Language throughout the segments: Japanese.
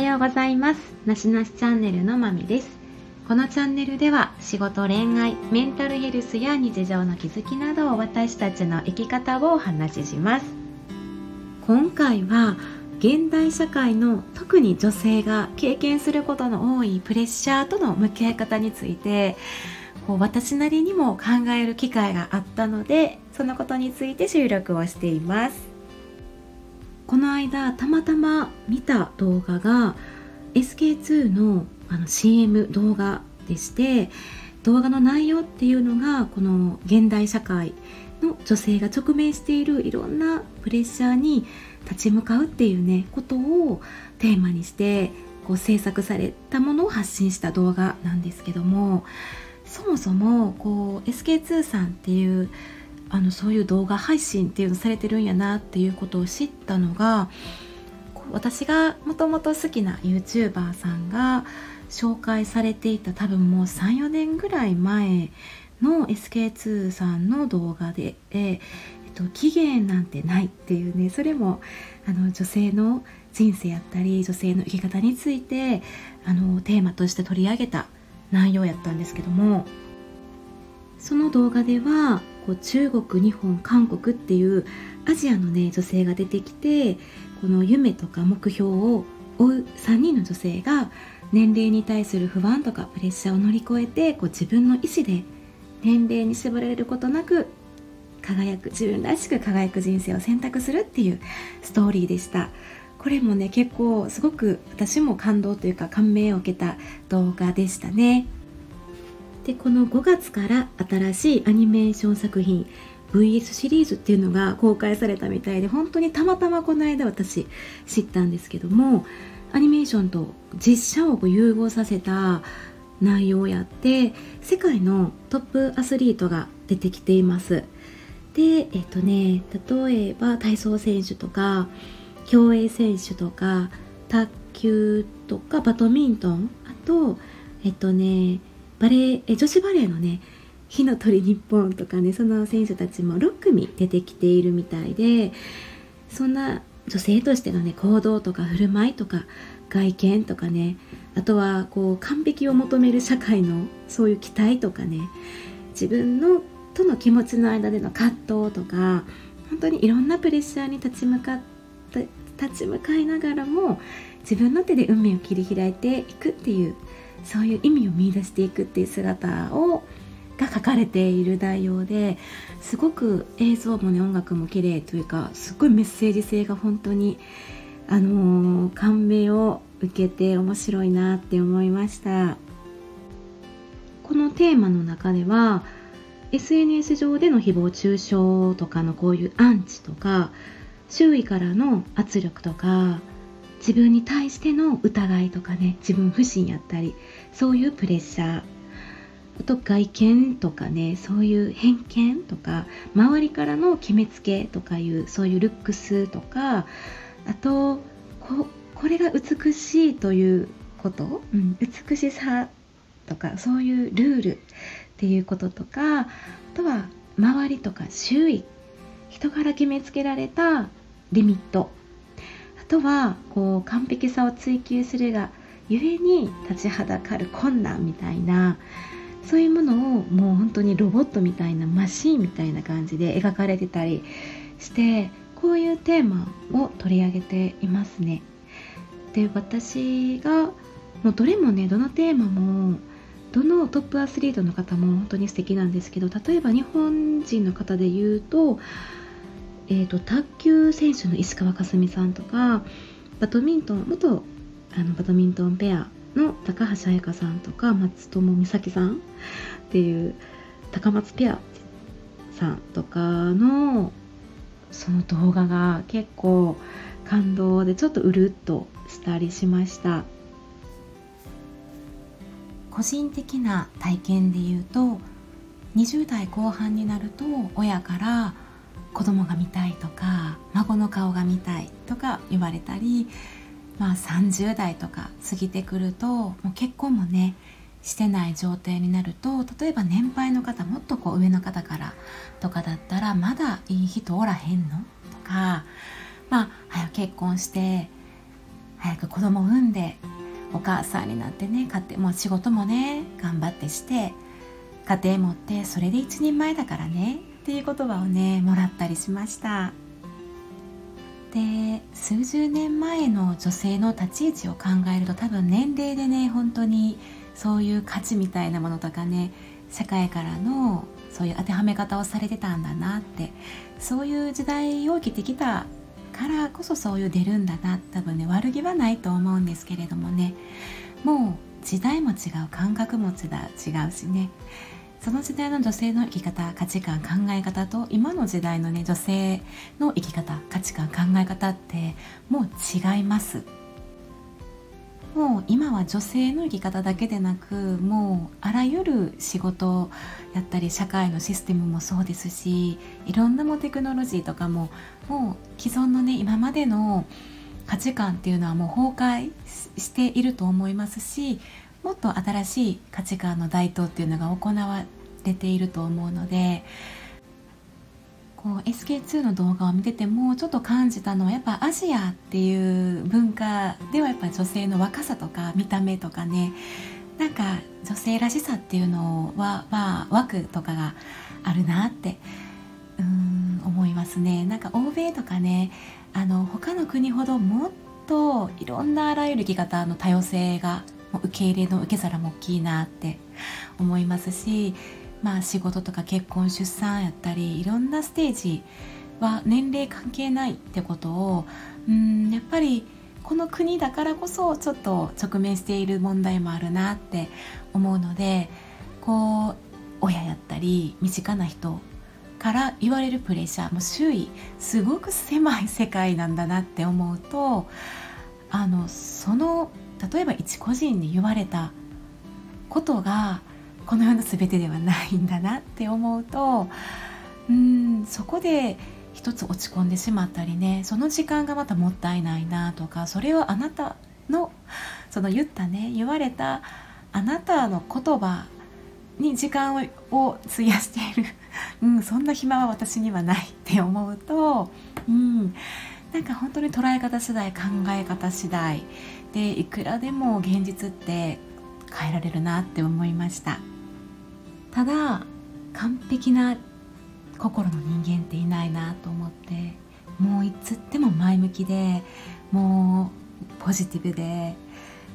はようございます。なしなしチャンネルのまみです。このチャンネルでは仕事恋愛メンタルヘルスや日常の気づきなどを私たちの生き方をお話しします。今回は現代社会の特に女性が経験することの多いプレッシャーとの向き合い方についてこう私なりにも考える機会があったのでそのことについて収録をしています。この間たまたま見た動画が SK2 のあの CM 動画でして動画の内容っていうのがこの現代社会の女性が直面しているいろんなプレッシャーに立ち向かうっていうねことをテーマにしてこう制作されたものを発信した動画なんですけどもそもそもこう SK2 さんっていうあのそういう動画配信っていうのされてるんやなっていうことを知ったのが私がもともと好きな YouTuber さんが紹介されていた多分もう34年ぐらい前の SK2 さんの動画で、えっと、期限なんてないっていうねそれもあの女性の人生やったり女性の生き方についてあのテーマとして取り上げた内容やったんですけどもその動画ではこう中国日本韓国っていうアジアのね女性が出てきてこの夢とか目標を追う3人の女性が年齢に対する不安とかプレッシャーを乗り越えてこう自分の意思で年齢に縛られることなく輝く自分らしく輝く人生を選択するっていうストーリーでした。これもね結構すごく私も感動というか感銘を受けた動画でしたね。でこの5月から新しいアニメーション作品 VS シリーズっていうのが公開されたみたいで本当にたまたまこの間私知ったんですけどもアニメーションと実写を融合させた内容をやって世界のトップアスリートが出てきています。でえっとね例えば体操選手とか競泳選手とか卓球とかバドミントンあとえっとねバレー女子バレーのね火の鳥日本とかねその選手たちも6組出てきているみたいでそんな女性としてのね行動とか振る舞いとか外見とかねあとはこう完璧を求める社会のそういう期待とかね自分のとの気持ちの間での葛藤とか本当にいろんなプレッシャーに立ち向かって立ち向かいながらも自分の手で運命を切り開いていくっていうそういう意味を見いだしていくっていう姿をが書かれている内容ですごく映像もね音楽も綺麗というかすごいメッセージ性が本当にあのー、感銘を受けて面白いなって思いました。このテーマの中では SNS 上での誹謗中傷とかのこういうアンチとか周囲からの圧力とか自分に対しての疑いとかね自分不信やったりそういうプレッシャーあと外見とかねそういう偏見とか周りからの決めつけとかいうそういうルックスとかあとここれが美しいということ、うん、美しさとかそういうルールっていうこととかあとは周りとか周囲人から決めつけられたリミットとはこう完璧さを追求するがゆえに立ちはだかる困難みたいなそういうものをもう本当にロボットみたいなマシンみたいな感じで描かれてたりしてこういうテーマを取り上げていますね。で私がもうどれもねどのテーマもどのトップアスリートの方も本当に素敵なんですけど例えば日本人の方で言うと,、えーと、卓球選手の石川佳純さんとかバドミントン元あのバドミントンペアの高橋彩香さんとか松友美咲さんっていう高松ペアさんとかのその動画が結構感動でちょっとうるっとしたりしました。個人的な体験で言うと20代後半になると親から子供が見たいとか孫の顔が見たいとか言われたりまあ30代とか過ぎてくるともう結婚もねしてない状態になると例えば年配の方もっとこう上の方からとかだったらまだいい人おらへんの？とかまあ早く結婚して早く子供を産んでお母さんになってね家庭もう仕事もね頑張ってして家庭持ってそれで一人前だからねっていう言葉をねもらったりしました。で数十年前の女性の立ち位置を考えると多分年齢でね本当にそういう価値みたいなものとかね社会からのそういう当てはめ方をされてたんだなってそういう時代を生きてきたからこそそういう出るんだな多分ね悪気はないと思うんですけれどもね。もう時代も違う感覚も違うしね。その時代の女性の生き方価値観考え方と今の時代のね女性の生き方価値観考え方ってもう違います。もう今は女性の生き方だけでなくもうあらゆる仕事やったり社会のシステムもそうですしいろんなもテクノロジーとかももう既存のね今までの価値観っていうのはもう崩壊していると思いますしもっと新しい価値観の台頭っていうのが行われていると思うのでこう SK2 の動画を見ててもちょっと感じたのはやっぱアジアっていう文化ではやっぱ女性の若さとか見た目とかね。なんか女性らしさっていうのは、まあ、枠とかがあるなってうん思いますね。なんか欧米とかねあの他の国ほどもっといろんなあらゆる生き方の多様性がもう受け入れの受け皿も大きいなって思いますしまあ、仕事とか結婚出産やったりいろんなステージは年齢関係ないってことをうんやっぱりこの国だからこそちょっと直面している問題もあるなって思うのでこう親やったり身近な人から言われるプレッシャーも周囲すごく狭い世界なんだなって思うとあのその例えば一個人に言われたことがこの世の全てではないんだなって思うとうんそこで一つ落ち込んでしまったりねその時間がまたもったいないなとかそれをあなたのその言ったね言われたあなたの言葉に時間を費やしている、うん、そんな暇は私にはないって思うと、うん、なんか本当に捉え方次第考え方次第でいくらでも現実って変えられるなって思いました。ただ完璧な心の人間っていないなと思ってもういつっても前向きでもうポジティブで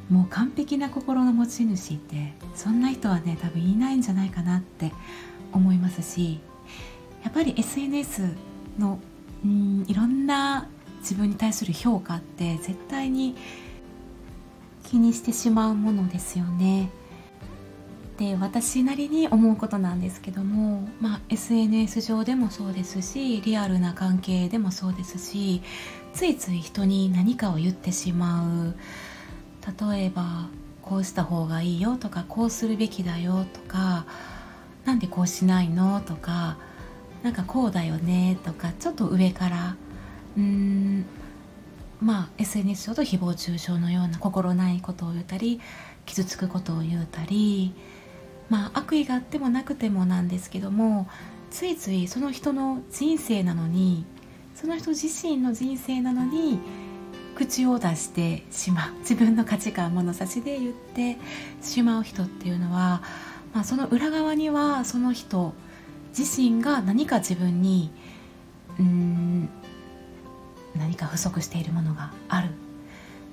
もう完璧な心の持ち主ってそんな人はね多分いないんじゃないかなって思いますしやっぱり SNS のうんいろんな自分に対する評価って絶対に気にしてしまうものですよね。で私なりに思うことなんですけども、まあ、SNS 上でもそうですしリアルな関係でもそうですしついつい人に何かを言ってしまう例えばこうした方がいいよとかこうするべきだよとかなんでこうしないのとかなんかこうだよねとかちょっと上からうん。まあ SNS 上と誹謗中傷のような心ないことを言ったり傷つくことを言うたりまあ悪意があってもなくてもなんですけどもついついその人の人生なのにその人自身の人生なのに口を出してしまう自分の価値観物差しで言ってしまう人っていうのは、まあ、その裏側にはその人自身が何か自分にうん何か不足しているものがある。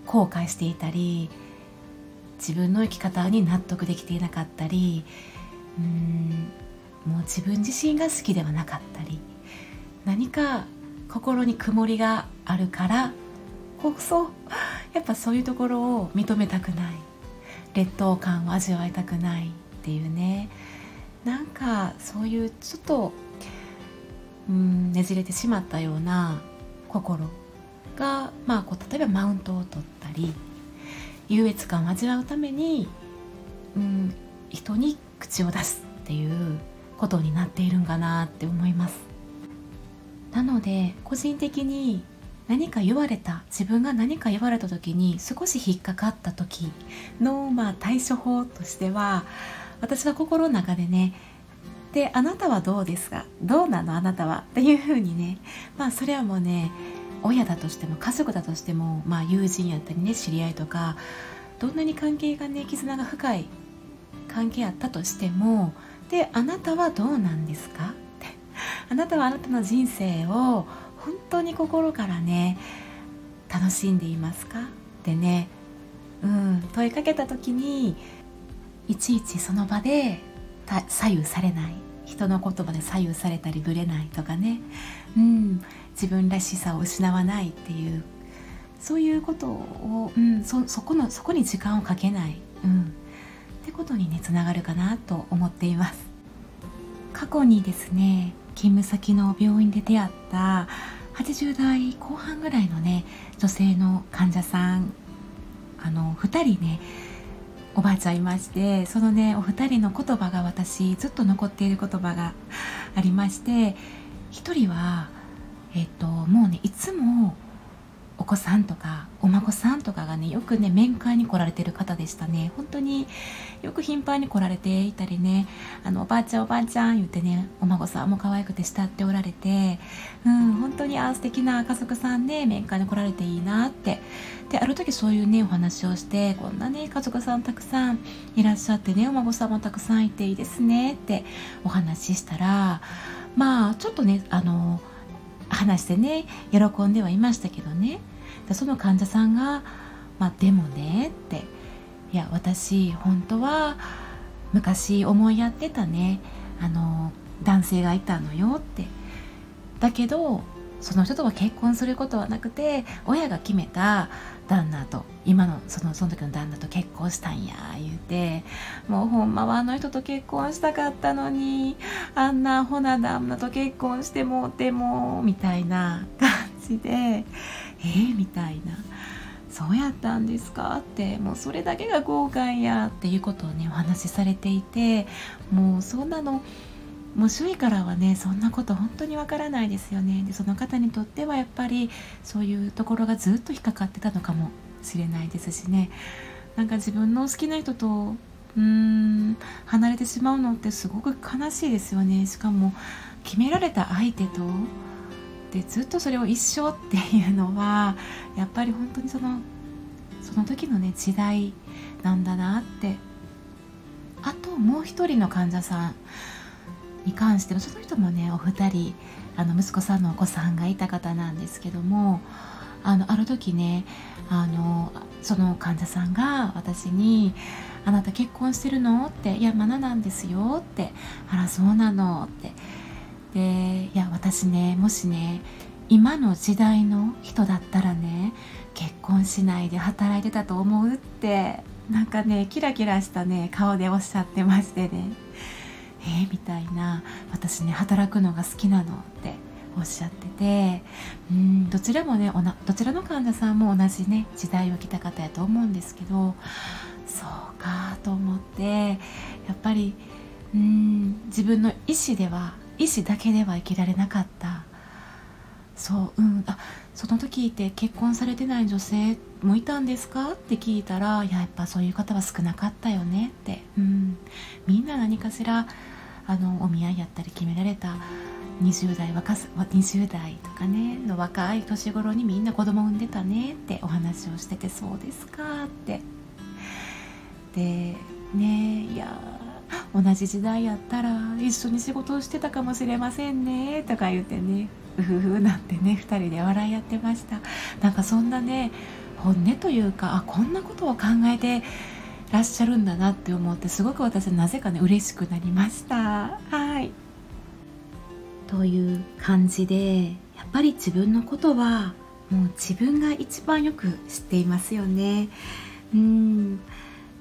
後悔していたり自分の生き方に納得できていなかったりうんもう自分自身が好きではなかったり何か心に曇りがあるからこそやっぱそういうところを認めたくない。劣等感を味わいたくないっていうね。なんかそういうちょっとうんねじれてしまったような心が、まあ、こう例えばマウントを取ったり優越感を味わうために、うん、人に口を出すっていうことになっているんかなって思います。なので個人的に何か言われた自分が何か言われた時に少し引っかかった時の、まあ、対処法としては私は心の中でねであなたはどうですか？どうなの？あなたは？っていうふうにね。まあそれはもうね親だとしても家族だとしても、まあ、友人やったりね知り合いとかどんなに関係がね絆が深い関係あったとしてもであなたはどうなんですか？って。あなたはあなたの人生を本当に心からね楽しんでいますか？ってね、うん、問いかけた時にいちいちその場で左右されない。人の言葉で左右されたりぶれないとかね、うん、自分らしさを失わないっていう。そういうことを、うん、そそこのそこに時間をかけない、うん、ってことにねつながるかなと思っています。過去にですね勤務先の病院で出会った80代後半ぐらいのね女性の患者さん。あの2人ねおばあちゃんいましてそのねお二人の言葉が私ずっと残っている言葉がありまして一人はえっともうねいつもお子さんとかお孫さんとかがねよくね面会に来られてる方でしたね。本当によく頻繁に来られていたりね。あのおばあちゃんおばあちゃん言ってねお孫さんも可愛くて慕っておられてうん本当にあ素敵な家族さんで、ね、面会に来られていいなって。である時そういうねお話をしてこんなね家族さんたくさんいらっしゃってねお孫さんもたくさんいていいですねってお話ししたらまあちょっとねあの話してね喜んではいましたけどね。その患者さんが「まあ、でもね」って「いや私本当は昔思いやってたね。あの男性がいたのよ」って。だけどその人とは結婚することはなくて親が決めた旦那と今のそのその時の旦那と結婚したんや言うてもうほんまはあの人と結婚したかったのにあんなほな旦那と結婚してもうてもみたいな感じでえー、みたいな。そうやったんですか？ってもうそれだけが後悔やっていうことをねお話しされていてもうそんなのもう周囲からはねそんなこと本当にわからないですよね。でその方にとってはやっぱりそういうところがずっと引っかかってたのかもしれないですしね。なんか自分の好きな人とうーん離れてしまうのってすごく悲しいですよね。しかも決められた相手とでずっとそれを一生っていうのはやっぱり本当にそのその時のね時代なんだなって。あともう一人の患者さん。に関してもその人もねお二人あの息子さんのお子さんがいた方なんですけどもあのある時ねあのその患者さんが私に「あなた結婚してるの?」って「いやまだなんですよ」って「あらそうなの?」ってでいや私ねもしね今の時代の人だったらね結婚しないで働いてたと思うってなんかねキラキラしたね顔でおっしゃってましてねえー、みたいな私ね働くのが好きなのっておっしゃっててうんどちらもねおなどちらの患者さんも同じね時代を来た方やと思うんですけどそうかと思ってやっぱりうん自分の意思では意思だけでは生きられなかった。そううんあその時って結婚されてない女性もいたんですか？って聞いたらやっぱそういう方は少なかったよねって、うん、みんな何かしらあのお見合いやったり決められた20代若す20代とかねの若い年頃にみんな子供産んでたねってお話をしててそうですかって。でねいや同じ時代やったら一緒に仕事をしてたかもしれませんねとか言ってねうふふなんてね2人で笑いやってました。なんかそんなね本音というかあこんなことを考えてらっしゃるんだなって思ってすごく私なぜかね嬉しくなりました。はい。という感じでやっぱり自分のことはもう自分が一番よく知っていますよね。うん。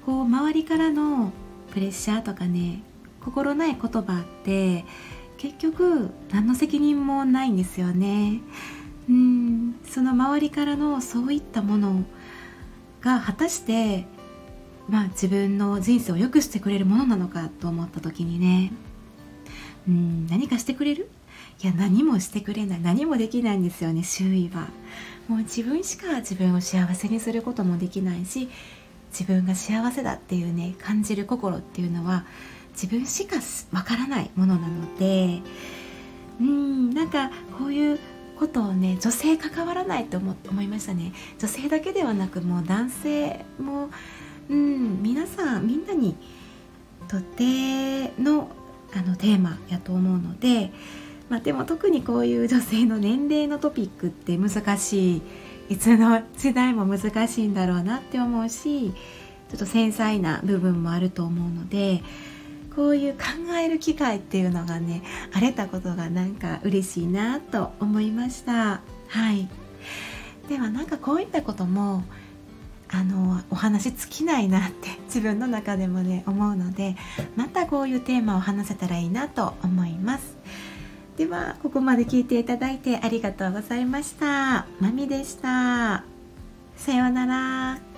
こう周りからのプレッシャーとかね心ない言葉って結局何の責任もないんですよね。うん。その周りからのそういったものが果たしてまあ自分の人生を良くしてくれるものなのかと思った時にね。うん何かしてくれる？いや何もしてくれない。何もできないんですよね周囲は。もう自分しか自分を幸せにすることもできないし自分が幸せだっていうね感じる心っていうのは自分しかわからないものなので。うんなんかこういうことをね女性関わらないと思思いましたね。女性だけではなくもう男性もうん皆さんみんなにとってのあのテーマやと思うので、まあ、でも特にこういう女性の年齢のトピックって難しいいつの時代も難しいんだろうなって思うしちょっと繊細な部分もあると思うのでこういう考える機会っていうのがね荒れたことがなんか嬉しいなと思いました。はい。ではなんかこういったこともあのお話尽きないなって 自分の中でもね思うのでまたこういうテーマを話せたらいいなと思います。ではここまで聞いていただいてありがとうございました。まみでした。さようなら。